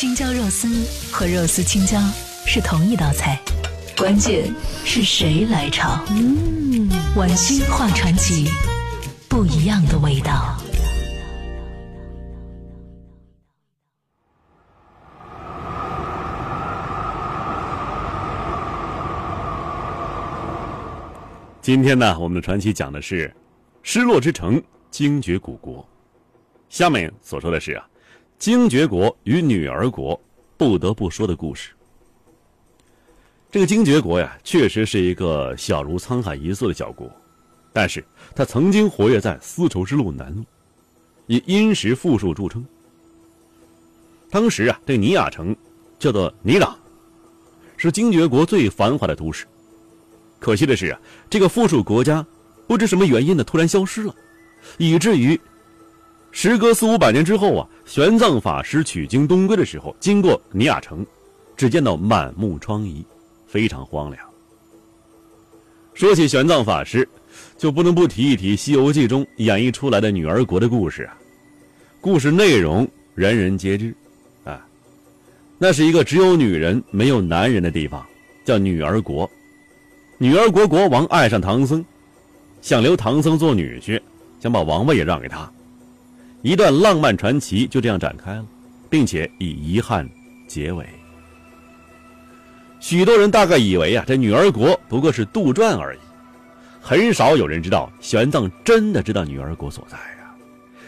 青椒肉丝和肉丝青椒是同一道菜，关键是谁来炒。嗯，晚星画传奇，不一样的味道。今天呢，我们的传奇讲的是失落之城精绝古国。下面所说的是啊，精绝国与女儿国不得不说的故事。这个精绝国呀，确实是一个小如沧海一粟的小国，但是它曾经活跃在丝绸之路南路，以殷实富庶著称。当时啊，这尼雅城叫做尼朗，是精绝国最繁华的都市。可惜的是啊，这个富庶国家不知什么原因呢，突然消失了，以至于时隔四五百年之后啊，玄奘法师取经东归的时候，经过尼雅城，只见到满目疮痍，非常荒凉。说起玄奘法师，就不能不提一提《西游记》中演绎出来的女儿国的故事啊。故事内容人人皆知，啊，那是一个只有女人没有男人的地方，叫女儿国。女儿国国王爱上唐僧，想留唐僧做女婿，想把王位也让给他，一段浪漫传奇就这样展开了，并且以遗憾结尾。许多人大概以为啊，这女儿国不过是杜撰而已，很少有人知道玄奘真的知道女儿国所在啊，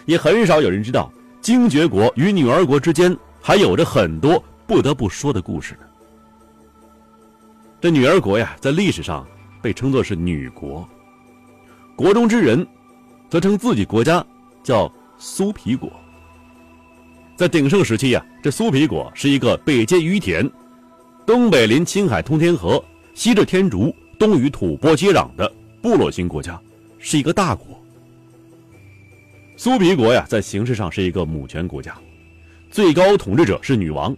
也很少有人知道精绝国与女儿国之间还有着很多不得不说的故事呢。这女儿国呀，在历史上被称作是女国。国中之人，则称自己国家叫苏皮国。在鼎盛时期呀，这苏皮国是一个北接于田，东北临青海通天河，西至天竺，东与吐蕃接壤的部落型国家，是一个大国。苏皮国呀，在形式上是一个母权国家，最高统治者是女王。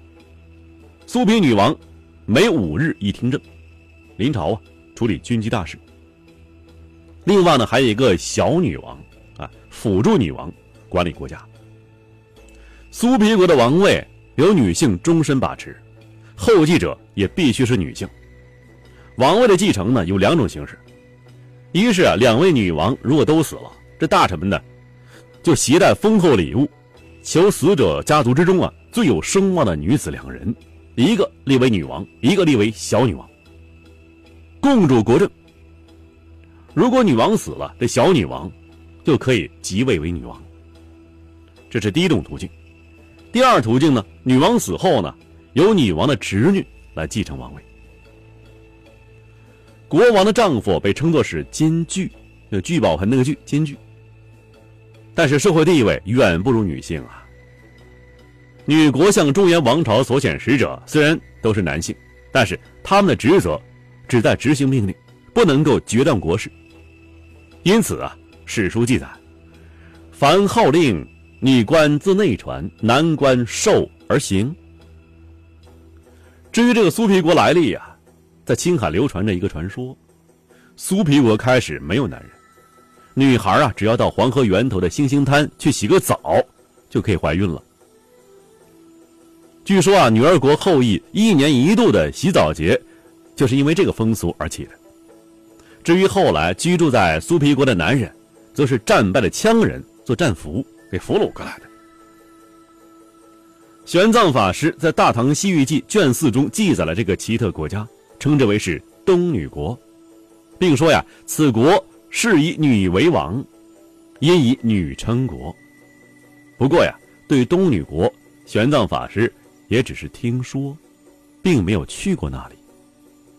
苏皮女王每五日一听政。临朝啊，处理军机大事。另外呢，还有一个小女王啊，辅助女王管理国家。苏皮国的王位由女性终身把持，后继者也必须是女性。王位的继承呢，有两种形式：一是啊，两位女王如果都死了，这大臣们呢，就携带丰厚礼物，求死者家族之中啊最有声望的女子两人，一个立为女王，一个立为小女王。共主国政。如果女王死了，这小女王就可以即位为女王。这是第一种途径。第二途径呢，女王死后呢，由女王的侄女来继承王位。国王的丈夫被称作是金具，那聚宝盆那个具金具。但是社会地位远不如女性啊。女国向中原王朝所遣使者虽然都是男性，但是他们的职责。只在执行命令，不能够决断国事。因此啊，史书记载：“凡号令，女官自内传，男官受而行。”至于这个苏皮国来历呀，在青海流传着一个传说：苏皮国开始没有男人，女孩啊，只要到黄河源头的星星滩去洗个澡，就可以怀孕了。据说啊，女儿国后裔一年一度的洗澡节。就是因为这个风俗而起的。至于后来居住在苏皮国的男人，则是战败的羌人做战俘给俘虏过来的。玄奘法师在《大唐西域记》卷四中记载了这个奇特国家，称之为是东女国，并说呀，此国是以女为王，因以女称国。不过呀，对东女国，玄奘法师也只是听说，并没有去过那里。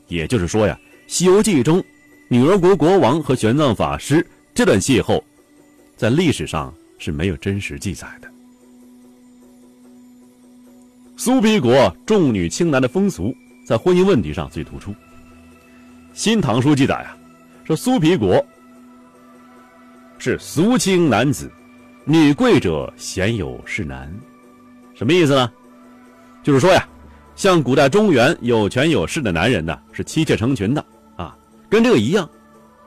也就是说呀，《西游记》中，女儿国国王和玄奘法师这段邂逅，在历史上是没有真实记载的。苏皮国重女轻男的风俗，在婚姻问题上最突出。《新唐书》记载啊，说苏皮国是俗轻男子，女贵者鲜有是男，什么意思呢？就是说呀。像古代中原有权有势的男人呢，是妻妾成群的啊，跟这个一样。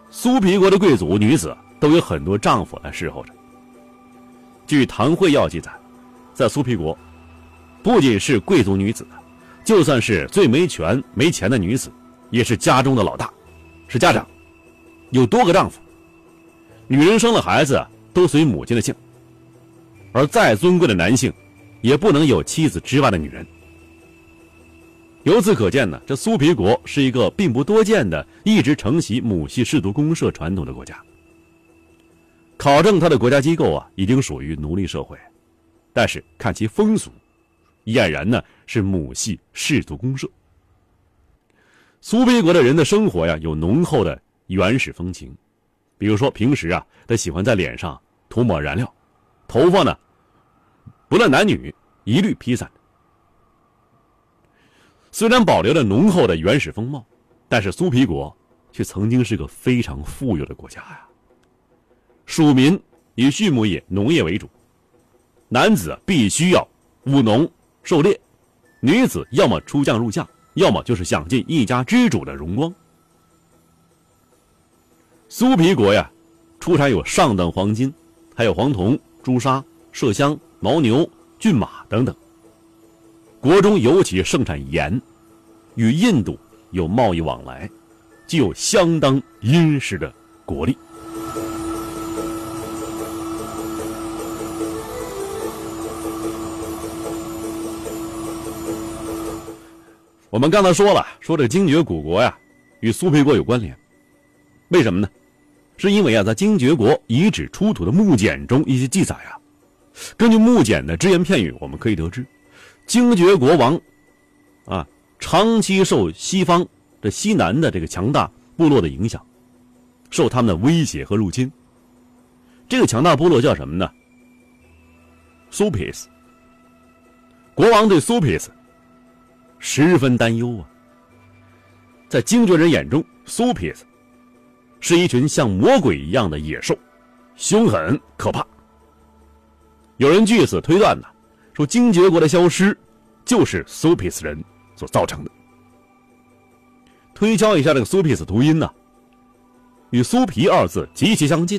苏皮国的贵族女子都有很多丈夫来侍候着。据《唐会要》记载，在苏皮国，不仅是贵族女子，就算是最没权没钱的女子，也是家中的老大，是家长，有多个丈夫。女人生了孩子都随母亲的姓，而再尊贵的男性，也不能有妻子之外的女人。由此可见呢，这苏皮国是一个并不多见的，一直承袭母系氏族公社传统的国家。考证他的国家机构啊，已经属于奴隶社会，但是看其风俗，俨然呢是母系氏族公社。苏皮国的人的生活呀，有浓厚的原始风情，比如说平时啊，他喜欢在脸上涂抹燃料，头发呢，不论男女一律披散。虽然保留了浓厚的原始风貌，但是苏皮国却曾经是个非常富有的国家呀。属民以畜牧业、农业为主，男子必须要务农、狩猎，女子要么出将入相，要么就是享尽一家之主的荣光。苏皮国呀，出产有上等黄金，还有黄铜、朱砂、麝香、牦牛、骏马等等。国中尤其盛产盐，与印度有贸易往来，具有相当殷实的国力。我们刚才说了，说这精绝古国呀，与苏皮国有关联，为什么呢？是因为啊，在精绝国遗址出土的木简中一些记载啊，根据木简的只言片语，我们可以得知。精绝国王，啊，长期受西方这西南的这个强大部落的影响，受他们的威胁和入侵。这个强大部落叫什么呢？苏皮斯。国王对苏皮斯十分担忧啊。在精绝人眼中，苏皮斯是一群像魔鬼一样的野兽，凶狠可怕。有人据此推断呢。说精绝国的消失，就是苏皮斯人所造成的。推敲一下这个苏皮斯读音呢，与苏皮二字极其相近。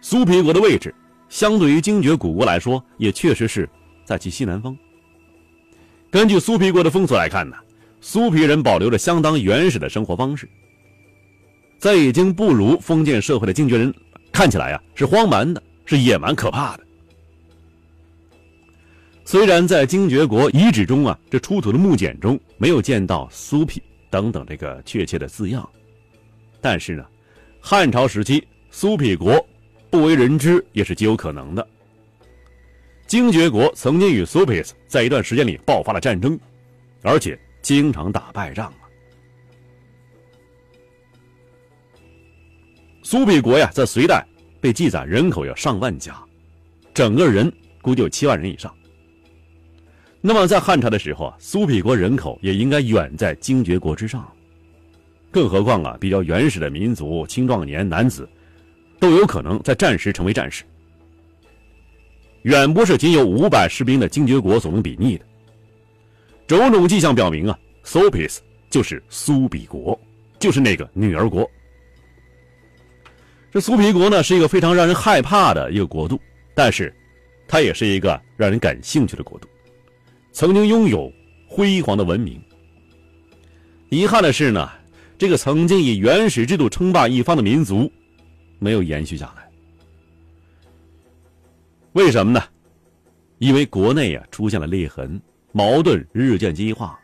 苏皮国的位置，相对于精绝古国来说，也确实是在其西南方。根据苏皮国的风俗来看呢，苏皮人保留着相当原始的生活方式，在已经不如封建社会的精绝人看起来啊，是荒蛮的，是野蛮可怕的。虽然在精绝国遗址中啊，这出土的木简中没有见到“苏皮”等等这个确切的字样，但是呢，汉朝时期苏皮国不为人知也是极有可能的。精绝国曾经与苏比斯在一段时间里爆发了战争，而且经常打败仗啊。苏比国呀，在隋代被记载人口有上万家，整个人估计有七万人以上。那么在汉朝的时候啊，苏比国人口也应该远在精绝国之上。更何况啊，比较原始的民族，青壮年男子都有可能在战时成为战士，远不是仅有五百士兵的精绝国所能比拟的。种种迹象表明啊，苏皮斯就是苏比国，就是那个女儿国。这苏皮国呢，是一个非常让人害怕的一个国度，但是它也是一个让人感兴趣的国度。曾经拥有辉煌的文明。遗憾的是呢，这个曾经以原始制度称霸一方的民族，没有延续下来。为什么呢？因为国内呀出现了裂痕，矛盾日渐激化。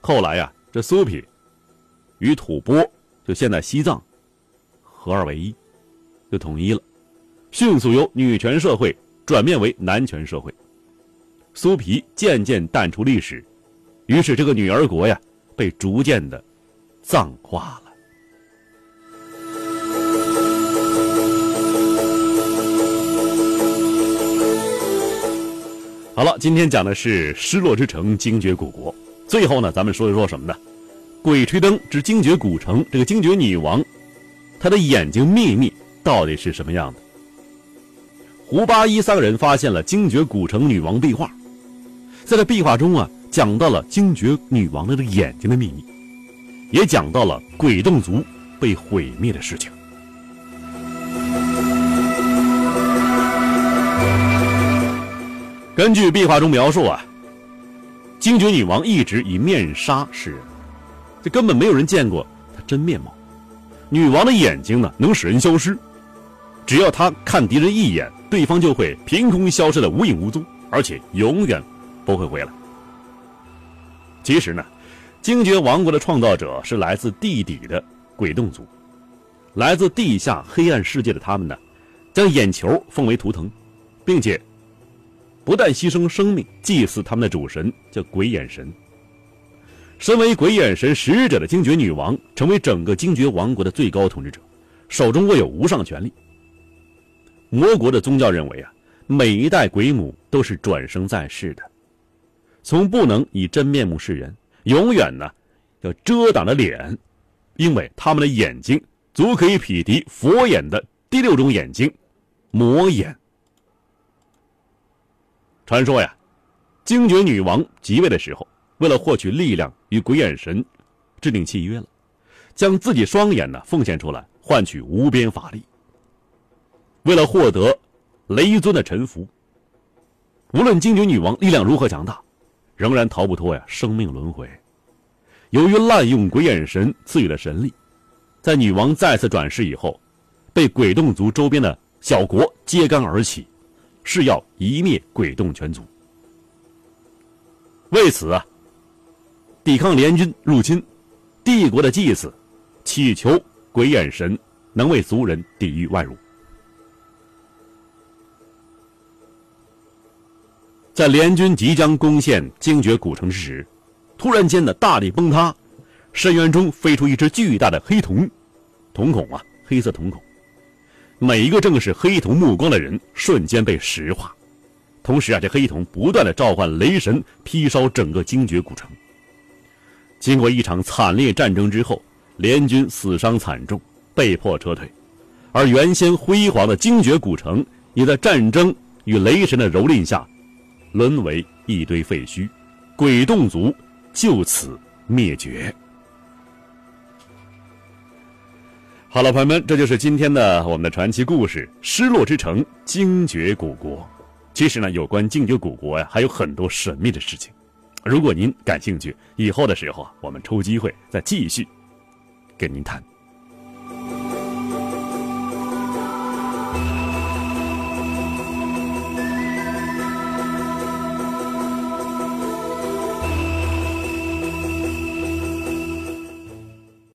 后来呀，这苏皮与吐蕃，就现在西藏，合二为一，就统一了，迅速由女权社会转变为男权社会。苏皮渐渐淡出历史，于是这个女儿国呀，被逐渐的葬化了。好了，今天讲的是失落之城精绝古国。最后呢，咱们说一说什么呢？《鬼吹灯之精绝古城》这个精绝女王，她的眼睛秘密到底是什么样的？胡八一三个人发现了精绝古城女王壁画。在这壁画中啊，讲到了精绝女王的这个眼睛的秘密，也讲到了鬼洞族被毁灭的事情。根据壁画中描述啊，精绝女王一直以面纱示人，这根本没有人见过她真面貌。女王的眼睛呢，能使人消失，只要她看敌人一眼，对方就会凭空消失的无影无踪，而且永远不会回来。其实呢，精绝王国的创造者是来自地底的鬼洞族，来自地下黑暗世界的他们呢，将眼球奉为图腾，并且不但牺牲生命祭祀他们的主神，叫鬼眼神。身为鬼眼神使者的精绝女王，成为整个精绝王国的最高统治者，手中握有无上权力。魔国的宗教认为啊，每一代鬼母都是转生在世的，从不能以真面目示人，永远呢要遮挡着脸，因为他们的眼睛足可以匹敌佛眼的第六种眼睛——魔眼。传说呀，精绝女王即位的时候。为了获取力量，与鬼眼神制定契约了，将自己双眼呢奉献出来，换取无边法力。为了获得雷尊的臣服，无论精绝女王力量如何强大，仍然逃不脱呀生命轮回。由于滥用鬼眼神赐予的神力，在女王再次转世以后，被鬼洞族周边的小国揭竿而起，誓要一灭鬼洞全族。为此啊。抵抗联军入侵，帝国的祭祀，祈求鬼眼神能为族人抵御外辱。在联军即将攻陷精绝古城之时，突然间的大地崩塌，深渊中飞出一只巨大的黑瞳，瞳孔啊，黑色瞳孔，每一个正是黑瞳目光的人瞬间被石化，同时啊，这黑瞳不断的召唤雷神，劈烧整个精绝古城。经过一场惨烈战争之后，联军死伤惨重，被迫撤退，而原先辉煌的精绝古城也在战争与雷神的蹂躏下，沦为一堆废墟，鬼洞族就此灭绝。好了，朋友们，这就是今天的我们的传奇故事《失落之城——精绝古国》。其实呢，有关精绝古国呀，还有很多神秘的事情。如果您感兴趣，以后的时候啊，我们抽机会再继续跟您谈。